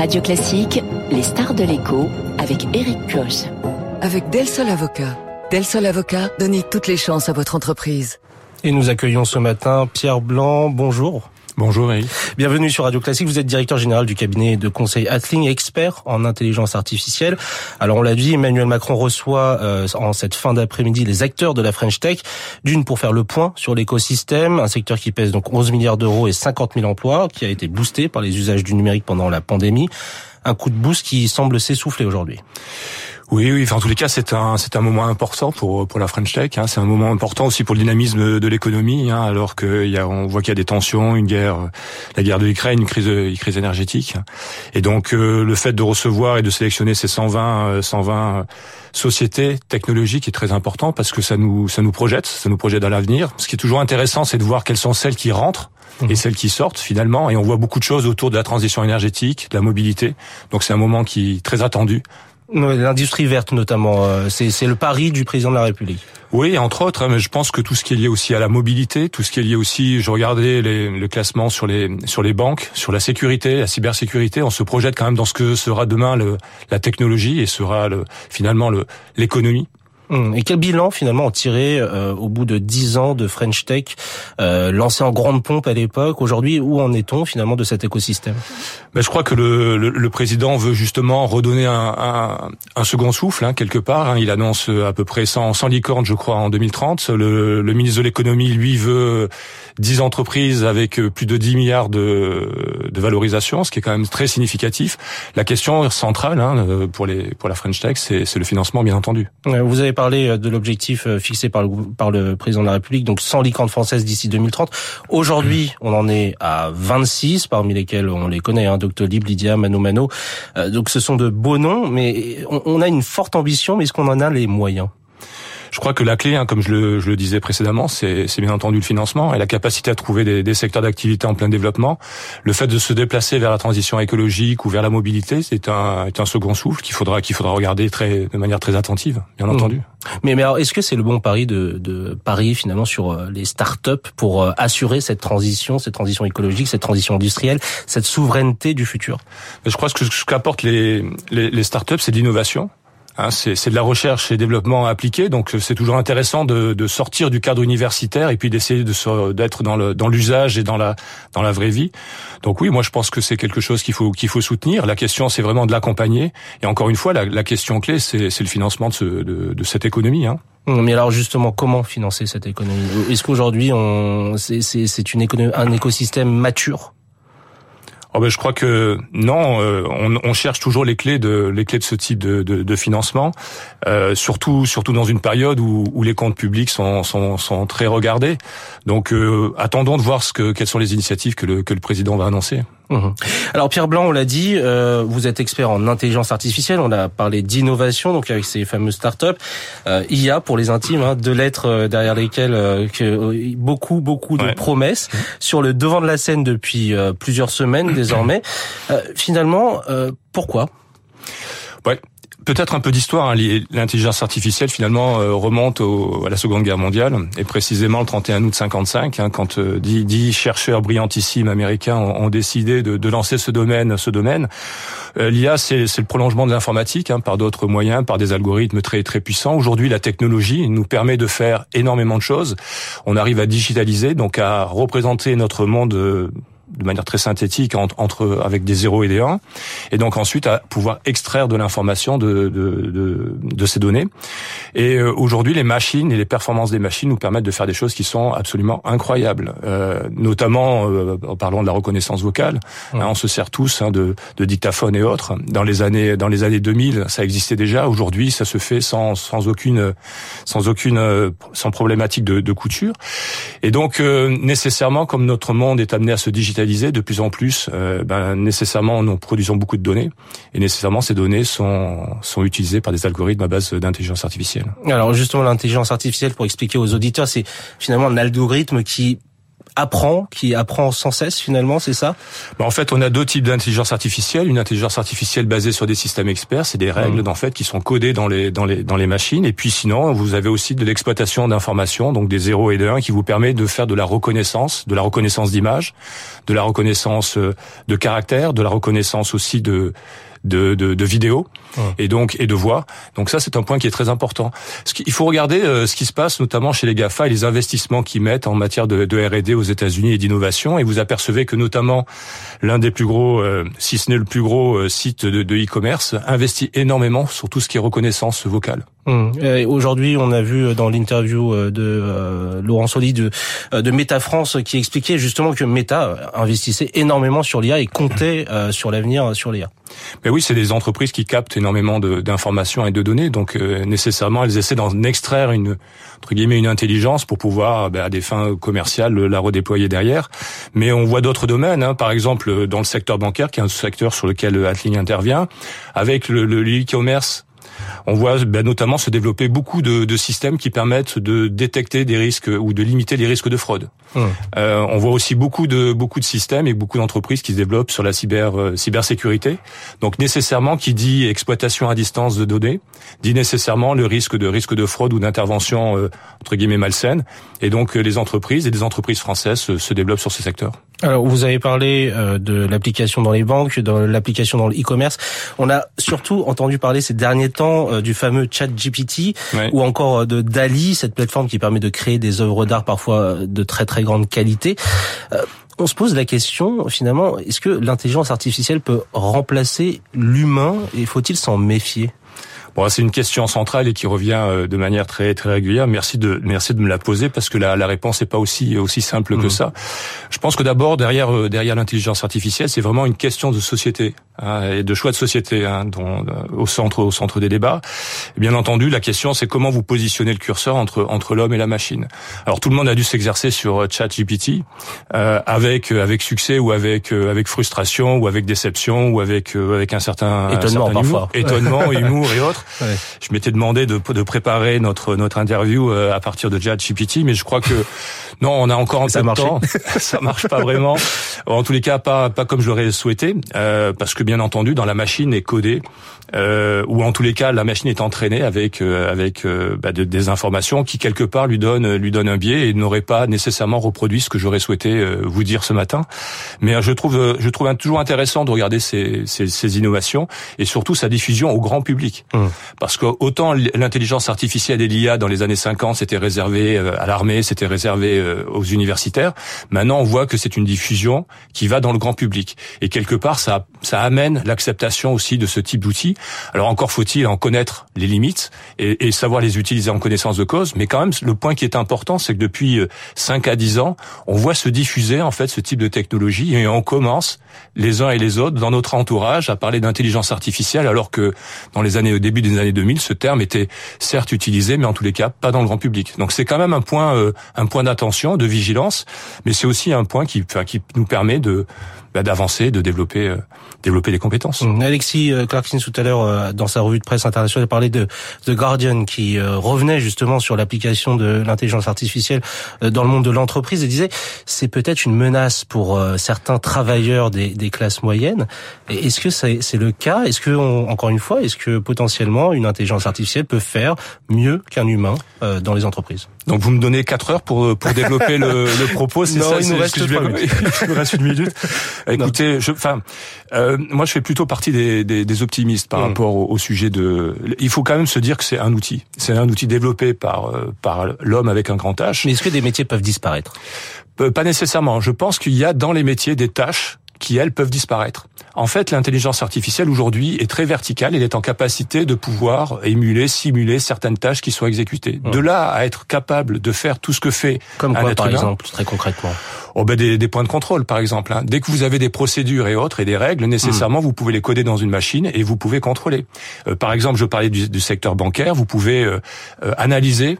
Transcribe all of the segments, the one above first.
Radio Classique, les stars de l'écho avec Eric Koch. Avec Del Sol Avocat. Del Sol Avocat, donnez toutes les chances à votre entreprise. Et nous accueillons ce matin Pierre Blanc. Bonjour. Bonjour Eric. Bienvenue sur Radio Classique. Vous êtes directeur général du cabinet de conseil Atling, expert en intelligence artificielle. Alors on l'a dit, Emmanuel Macron reçoit euh, en cette fin d'après-midi les acteurs de la French Tech, d'une pour faire le point sur l'écosystème, un secteur qui pèse donc 11 milliards d'euros et 50 000 emplois, qui a été boosté par les usages du numérique pendant la pandémie. Un coup de boost qui semble s'essouffler aujourd'hui. Oui, oui. Enfin, en tous les cas, c'est un c'est un moment important pour pour la French Tech. Hein. C'est un moment important aussi pour le dynamisme de l'économie, hein, alors qu'il y a on voit qu'il y a des tensions, une guerre, la guerre de l'Ukraine, une crise une crise énergétique. Et donc euh, le fait de recevoir et de sélectionner ces 120 120 euh, sociétés technologiques est très important parce que ça nous ça nous projette, ça nous projette dans l'avenir. Ce qui est toujours intéressant, c'est de voir quelles sont celles qui rentrent et mhm. celles qui sortent finalement. Et on voit beaucoup de choses autour de la transition énergétique, de la mobilité. Donc c'est un moment qui est très attendu L'industrie verte notamment, euh, c'est le pari du président de la République. Oui, entre autres, hein, mais je pense que tout ce qui est lié aussi à la mobilité, tout ce qui est lié aussi, je regardais les, le classement sur les sur les banques, sur la sécurité, la cybersécurité, on se projette quand même dans ce que sera demain le, la technologie et sera le, finalement l'économie. Hum, et quel bilan finalement en tirer euh, au bout de dix ans de French Tech euh, lancé en grande pompe à l'époque? Aujourd'hui, où en est-on finalement de cet écosystème? Ben, Je crois que le, le, le, président veut justement redonner un, un, un second souffle hein, quelque part. Hein. Il annonce à peu près 100, 100 licornes, je crois, en 2030. Le, le ministre de l'économie, lui, veut 10 entreprises avec plus de 10 milliards de, de valorisation, ce qui est quand même très significatif. La question centrale hein, pour, les, pour la French Tech, c'est le financement, bien entendu. Vous avez euh, de l'objectif euh, fixé par le, par le président de la République, donc 100 licornes françaises d'ici 2030. Aujourd'hui, on en est à 26, parmi lesquels on les connaît, hein, Doctolib, Lydia, Mano Mano. Euh, donc ce sont de beaux noms, mais on, on a une forte ambition, mais est-ce qu'on en a les moyens? Je crois que la clé, hein, comme je le, je le, disais précédemment, c'est bien entendu le financement et la capacité à trouver des, des secteurs d'activité en plein développement. Le fait de se déplacer vers la transition écologique ou vers la mobilité, c'est un, un second souffle qu'il faudra qu'il faudra regarder très de manière très attentive, bien mmh. entendu. Mais, mais alors, est-ce que c'est le bon pari de, de parier finalement sur euh, les start-up pour euh, assurer cette transition, cette transition écologique, cette transition industrielle, cette souveraineté du futur? Je crois que ce qu'apportent les, les, les start-up, c'est l'innovation Hein, c'est de la recherche et développement appliqué, donc c'est toujours intéressant de, de, sortir du cadre universitaire et puis d'essayer d'être dans l'usage et dans la dans la vraie vie. Donc oui, moi je pense que c'est quelque chose qu'il faut faut soutenir. La question c'est vraiment de l'accompagner. Et encore une fois, la, la question clé c'est le financement de, ce, de, de cette économie. Hein. Mais alors justement, comment financer cette économie? Est-ce qu'aujourd'hui, c'est un écosystème mature? Oh ben, je crois que non, euh, on, cherche toujours les clés de les clés de ce type de, de, de financement, euh, surtout surtout dans une période où, où les comptes publics sont, sont, sont très regardés. Donc euh, attendons de voir ce que quelles sont les initiatives que le que le président va annoncer. Mmh. Alors Pierre Blanc, on l'a dit, euh, vous êtes expert en intelligence artificielle. On a parlé d'innovation, donc avec ces fameuses startups. Euh, IA pour les intimes, hein, deux lettres euh, derrière lesquelles euh, que, beaucoup beaucoup de promesses mmh. sur le devant de la scène depuis plusieurs semaines désormais. finalement, pourquoi? Ouais, Peut-être un peu d'histoire. Hein. L'intelligence artificielle finalement euh, remonte au, à la Seconde Guerre mondiale et précisément le 31 août 55, hein, quand euh, dix, chercheurs brillantissimes américains ont, ont décidé de, de, lancer ce domaine. Ce domaine, euh, l'IA c'est le prolongement de l'informatique hein, par d'autres moyens, par des algorithmes très très puissants. Aujourd'hui, la technologie nous permet de faire énormément de choses. On arrive à digitaliser, donc à représenter notre monde de manière très synthétique entre, avec des 0 et des 1, et donc ensuite à pouvoir extraire de l'information de, de, de, de, ces données. Et euh, aujourd'hui, les machines et les performances des machines nous permettent de faire des choses qui sont absolument incroyables, euh, notamment euh, en parlant de la reconnaissance vocale. Hein, on se sert tous hein, de, de dictaphones et autres. Dans les années dans les années 2000, ça existait déjà. Aujourd'hui, ça se fait sans, sans aucune sans aucune euh, sans problématique de, de couture. Et donc nécessairement, comme notre monde est amené à se digitaliser de plus en plus, euh, ben, nécessairement nous produisons beaucoup de données et nécessairement ces données sont sont utilisées par des algorithmes à base d'intelligence artificielle. Alors justement l'intelligence artificielle pour expliquer aux auditeurs, c'est finalement un algorithme qui apprend, qui apprend sans cesse finalement, c'est ça bah, En fait, on a deux types d'intelligence artificielle. Une intelligence artificielle basée sur des systèmes experts, c'est des règles mmh. en fait qui sont codées dans les dans les dans les machines. Et puis sinon, vous avez aussi de l'exploitation d'informations, donc des 0 et des 1, qui vous permet de faire de la reconnaissance, de la reconnaissance d'image, de la reconnaissance euh, de caractère, de la reconnaissance aussi de de, de, de vidéos et donc et de voix. Donc ça, c'est un point qui est très important. Ce il faut regarder euh, ce qui se passe notamment chez les Gafa et les investissements qu'ils mettent en matière de, de R&D aux États-Unis et d'innovation. Et vous apercevez que notamment l'un des plus gros, euh, si ce n'est le plus gros euh, site de e-commerce, investit énormément sur tout ce qui est reconnaissance vocale. Hum. Aujourd'hui, on a vu dans l'interview de Laurent Soli de, de Meta France qui expliquait justement que Meta investissait énormément sur l'IA et comptait sur l'avenir sur l'IA. Mais oui, c'est des entreprises qui captent énormément d'informations et de données, donc euh, nécessairement elles essaient d'en extraire une entre guillemets une intelligence pour pouvoir, ben, à des fins commerciales, la redéployer derrière. Mais on voit d'autres domaines, hein, par exemple dans le secteur bancaire, qui est un secteur sur lequel Atling intervient, avec le e-commerce on voit ben, notamment se développer beaucoup de, de, systèmes qui permettent de détecter des risques ou de limiter les risques de fraude. Hum. Euh, on voit aussi beaucoup de beaucoup de systèmes et beaucoup d'entreprises qui se développent sur la cyber euh, cybersécurité. Donc nécessairement, qui dit exploitation à distance de données, dit nécessairement le risque de risque de fraude ou d'intervention euh, entre guillemets malsaine. Et donc les entreprises et des entreprises françaises se, se développent sur ce secteur. Alors, vous avez parlé euh, de l'application dans les banques, de l'application dans le e-commerce. On a surtout entendu parler ces derniers temps euh, du fameux chat GPT ou encore euh, de Dali, cette plateforme qui permet de créer des œuvres d'art parfois de très très grande qualité. On se pose la question, finalement, est-ce que l'intelligence artificielle peut remplacer l'humain et faut-il s'en méfier? Bon, c'est une question centrale et qui revient euh, de manière très très régulière. Merci de merci de me la poser parce que la, la réponse n'est pas aussi aussi simple que mmh. ça. Je pense que d'abord derrière euh, derrière l'intelligence artificielle, c'est vraiment une question de société et de choix de société hein, dont, euh, au centre au centre des débats. Et bien entendu, la question c'est comment vous positionnez le curseur entre entre l'homme et la machine. Alors tout le monde a dû s'exercer sur ChatGPT euh, avec avec succès ou avec avec frustration ou avec déception ou avec avec un certain étonnement un certain humour, étonnement humour et autres. Je m'étais demandé de, de préparer notre notre interview euh, à partir de ChatGPT, mais je crois que non, on a encore un peu de temps. ça marche pas vraiment. En tous les cas, pas pas comme j'aurais souhaité, euh, parce que bien entendu, dans la machine est codé euh, ou en tous les cas la machine est entraînée avec euh, avec euh, bah, des informations qui quelque part lui donnent lui donnent un biais et n'aurait pas nécessairement reproduit ce que j'aurais souhaité euh, vous dire ce matin. Mais je trouve je trouve toujours intéressant de regarder ces, ces, ces innovations et surtout sa diffusion au grand public, mmh. parce que autant l'intelligence artificielle et l'IA dans les années 50 c'était réservé à l'armée, c'était réservé aux universitaires. Maintenant on voit que c'est une diffusion qui va dans le grand public et quelque part ça ça amène l'acceptation aussi de ce type d'outils alors encore faut-il en connaître les limites et, savoir les utiliser en connaissance de cause. Mais quand même, le point qui est important, c'est que depuis 5 euh, à 10 ans, on voit se diffuser en fait ce type de technologie et on commence les uns et les autres dans notre entourage à parler d'intelligence artificielle, alors que dans les années au début des années 2000, ce terme était certes utilisé, mais en tous les cas pas dans le grand public. Donc c'est quand même un point, euh, un point d'attention, de vigilance, mais c'est aussi un point qui, enfin, qui nous permet de bah, d'avancer, de développer, euh, développer les compétences. Mmh. Alexis Clarkson tout à l'heure euh, dans sa revue de presse internationale parlait de The Guardian qui euh, revenait justement sur l'application de l'intelligence artificielle dans le monde de l'entreprise et disait c'est peut-être une menace pour certains travailleurs des, des classes moyennes. Est-ce que c'est le cas? Est-ce que encore une fois, est-ce que potentiellement une intelligence artificielle peut faire mieux qu'un humain dans les entreprises? Donc vous me donnez quatre heures pour pour développer le, le propos, c'est ça Il nous reste, il reste une minute. Écoutez, je, enfin, euh, moi je fais plutôt partie des, des, des optimistes par mm. rapport au, au, sujet de. Il faut quand même se dire que c'est un outil. C'est un outil développé par euh, par l'homme avec un grand H. Mais est-ce que des métiers peuvent disparaître? Pas nécessairement. Je pense qu'il y a dans les métiers des tâches qui, elles, peuvent disparaître. En fait, l'intelligence artificielle aujourd'hui est très verticale. Elle est en capacité de pouvoir émuler, simuler certaines tâches qui sont exécutées. De là à être capable de faire tout ce que fait Comme un par exemple, très concrètement oh ben des, des, points de contrôle, par exemple. Hein. Dès que vous avez des procédures et autres et des règles, nécessairement, vous pouvez les coder dans une machine et vous pouvez contrôler. Euh, par exemple, je parlais du, du secteur bancaire. Vous pouvez euh, euh, analyser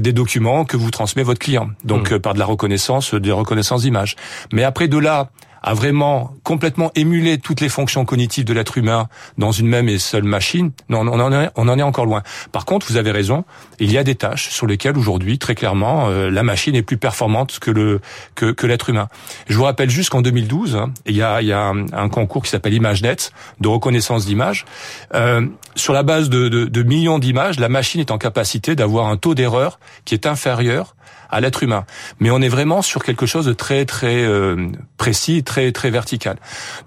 des documents que vous transmet votre client, donc par de la reconnaissance, des reconnaissances d'images. Mais après de là à vraiment complètement émuler toutes les fonctions cognitives de l'être humain dans une même et seule machine, non, on en est, on en est encore loin. Par contre, vous avez raison, il y a des tâches sur lesquelles aujourd'hui, très clairement, euh, la machine est plus performante que le que, que l'être humain. Je vous rappelle juste qu'en 2012, hein, il y a, il y a un, concours qui s'appelle ImageNet de reconnaissance d'images. Euh, sur la base de, de, de millions d'images, la machine est en capacité d'avoir un taux d'erreur qui est inférieur à l'être humain. Mais on est vraiment sur quelque chose de très très euh, précis, très très vertical.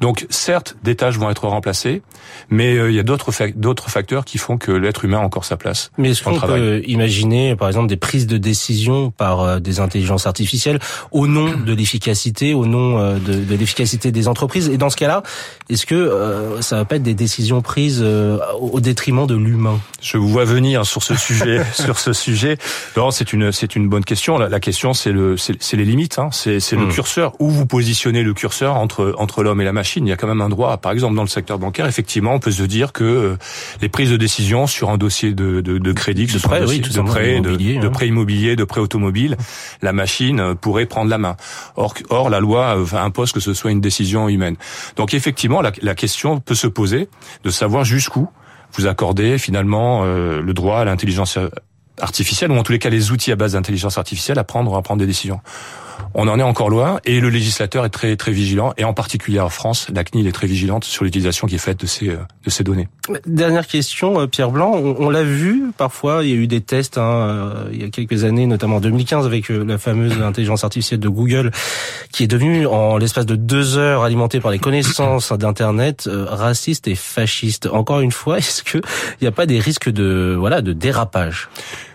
Donc certes, des tâches vont être remplacées, mais euh, il y a d'autres d'autres facteurs qui font que l'être humain a encore sa place. Mais est-ce qu'on peut imaginer, par exemple, des prises de décision par euh, des intelligences artificielles au nom de l'efficacité, au nom de, de l'efficacité des entreprises? Et dans ce cas-là, est-ce que ça va pas être des décisions prises au détriment de l'humain? Je vous vois venir sur ce sujet, sur ce sujet. Non, c'est une c'est une bonne question. La, question, c'est le, c'est les limites. Hein. C'est le hmm. curseur. Où vous positionnez le curseur entre entre l'homme et la machine? Il y a quand même un droit. Par exemple, dans le secteur bancaire, effectivement, on peut se dire que euh, les prises de décision sur un dossier de, de, de crédit, de prêt, oui, de prêt, de, prêt immobilier, de prêt automobile, la machine euh, pourrait prendre la main. Or, or la loi euh, impose que ce soit une décision humaine. Donc, effectivement, la, la question peut se poser de savoir jusqu'où vous accordez finalement le droit à l'intelligence artificielle, ou en tous les cas les outils à base d'intelligence artificielle à prendre, à prendre des décisions. On en est encore loin et le législateur est très très vigilant et en particulier en France, la CNIL est très vigilante sur l'utilisation qui est faite de ces euh, de ces données. Dernière question, euh, Pierre Blanc, on, l'a vu parfois, il y a eu des tests hein, euh, il y a quelques années, notamment en 2015 avec la fameuse intelligence artificielle de Google, qui est devenue en l'espace de deux heures alimentée par les connaissances d'internet raciste et fasciste. Encore une fois, est-ce que il n'y a pas des risques de voilà de dérapage?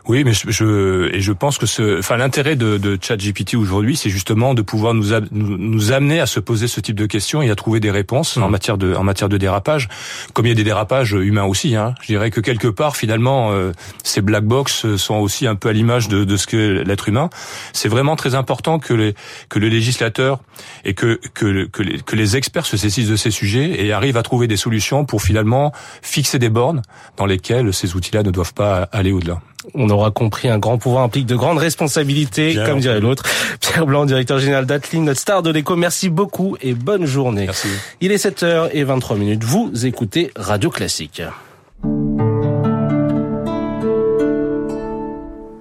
Oui, mais je, je, et je pense que ce, enfin l'intérêt de, de ChatGPT aujourd'hui, c'est justement de pouvoir nous, nous amener à se poser ce type de questions et à trouver des réponses en mmh. matière de en matière de dérapage, comme il y a des dérapages humains aussi. Hein. Je dirais que quelque part, finalement, euh, ces black box sont aussi un peu à l'image de, de ce que l'être humain. C'est vraiment très important que les que le législateur et que que que les, que les experts se saisissent de ces sujets et arrivent à trouver des solutions pour finalement fixer des bornes dans lesquelles ces outils-là ne doivent pas aller au-delà. On aura compris, un grand pouvoir implique de grandes responsabilités, comme dirait l'autre. Pierre Blanc, directeur général d'Atline, notre star de l'écho. Merci beaucoup et bonne journée. Merci. Il est 7h23 minutes. Vous écoutez Radio Classique.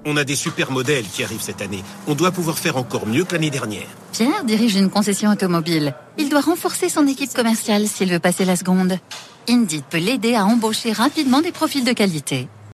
On a des super modèles qui arrivent cette année. On doit pouvoir faire encore mieux que l'année dernière. Pierre dirige une concession automobile. Il doit renforcer son équipe commerciale s'il veut passer la seconde. Indeed peut l'aider à embaucher rapidement des profils de qualité.